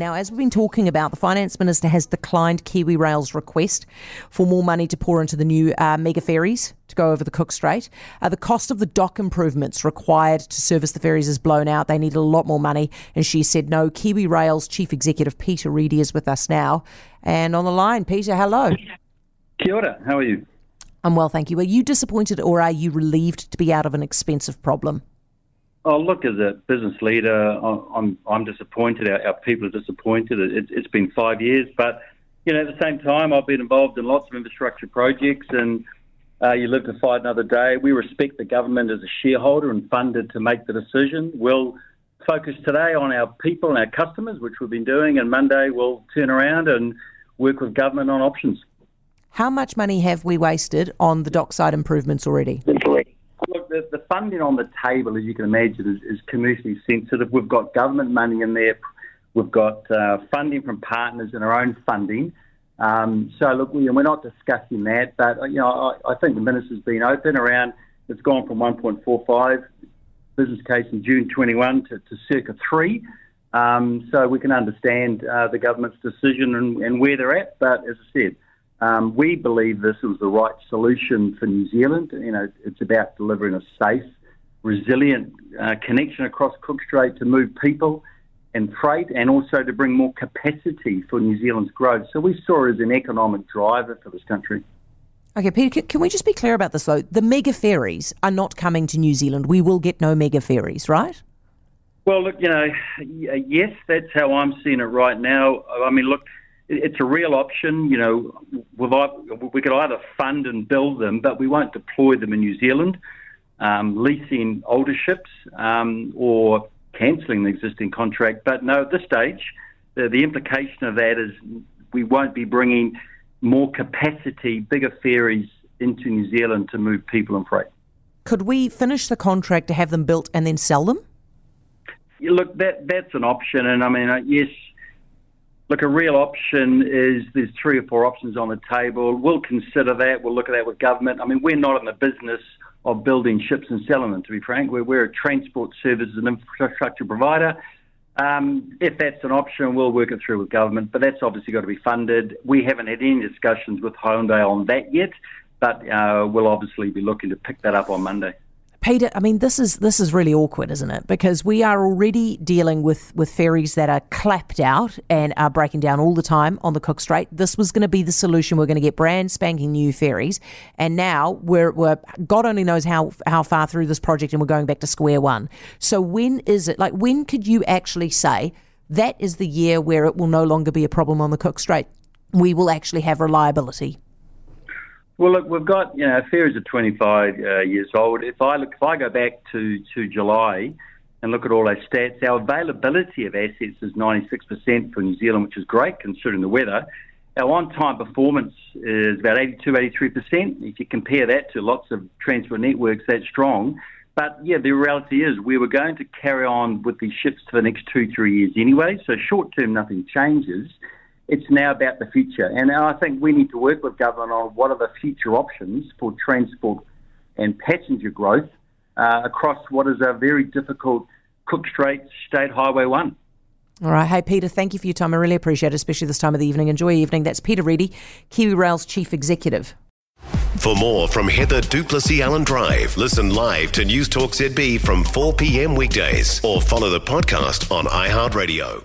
Now, as we've been talking about, the Finance Minister has declined Kiwi Rail's request for more money to pour into the new uh, mega ferries to go over the Cook Strait. Uh, the cost of the dock improvements required to service the ferries is blown out. They need a lot more money. And she said no. Kiwi Rail's Chief Executive, Peter Reidy, is with us now. And on the line, Peter, hello. Kia ora, how are you? I'm well, thank you. Are you disappointed or are you relieved to be out of an expensive problem? Oh, look, as a business leader, I'm I'm disappointed. Our, our people are disappointed. It, it's been five years, but you know, at the same time, I've been involved in lots of infrastructure projects, and uh, you live to fight another day. We respect the government as a shareholder and funded to make the decision. We'll focus today on our people and our customers, which we've been doing, and Monday we'll turn around and work with government on options. How much money have we wasted on the dockside improvements already? The, the funding on the table, as you can imagine, is, is, commercially sensitive. We've got government money in there. We've got uh, funding from partners and our own funding. Um, so look, we, we're not discussing that, but you know, I, I think the minister's been open around. It's gone from 1.45 business case in June 21 to, to circa three. Um, so we can understand uh, the government's decision and, and, where they're at. But as I said, um, we believe this was the right solution for New Zealand. You know, it's about delivering a safe, resilient uh, connection across Cook Strait to move people and freight, and also to bring more capacity for New Zealand's growth. So we saw it as an economic driver for this country. Okay, Peter, can we just be clear about this though? The mega ferries are not coming to New Zealand. We will get no mega ferries, right? Well, look, you know, yes, that's how I'm seeing it right now. I mean, look, it's a real option. You know, we could either fund and build them, but we won't deploy them in New Zealand. Um, leasing older ships um, or cancelling the existing contract. But no, at this stage, the, the implication of that is we won't be bringing more capacity, bigger ferries into New Zealand to move people and freight. Could we finish the contract to have them built and then sell them? Yeah, look, that that's an option, and I mean, uh, yes, Look, a real option is there's three or four options on the table. We'll consider that. We'll look at that with government. I mean, we're not in the business of building ships and selling them, to be frank. We're, we're a transport services and infrastructure provider. Um, if that's an option, we'll work it through with government, but that's obviously got to be funded. We haven't had any discussions with Hyundai on that yet, but uh, we'll obviously be looking to pick that up on Monday. Peter, I mean, this is this is really awkward, isn't it? Because we are already dealing with, with ferries that are clapped out and are breaking down all the time on the Cook Strait. This was going to be the solution. We're going to get brand spanking new ferries, and now we're, we're God only knows how how far through this project, and we're going back to square one. So when is it? Like, when could you actually say that is the year where it will no longer be a problem on the Cook Strait? We will actually have reliability. Well, look, we've got you know ferries are 25 uh, years old. If I look, if I go back to to July and look at all our stats, our availability of assets is 96% for New Zealand, which is great considering the weather. Our on-time performance is about 82, 83%. If you compare that to lots of transport networks, that's strong. But yeah, the reality is we were going to carry on with these ships for the next two, three years anyway. So short term, nothing changes it's now about the future. And I think we need to work with government on what are the future options for transport and passenger growth uh, across what is a very difficult Cook Strait State Highway 1. All right. Hey, Peter, thank you for your time. I really appreciate it, especially this time of the evening. Enjoy your evening. That's Peter Reidy, Kiwi Rail's Chief Executive. For more from Heather du Plessis-Allen Drive, listen live to News Talk ZB from 4 p.m. weekdays or follow the podcast on iHeartRadio.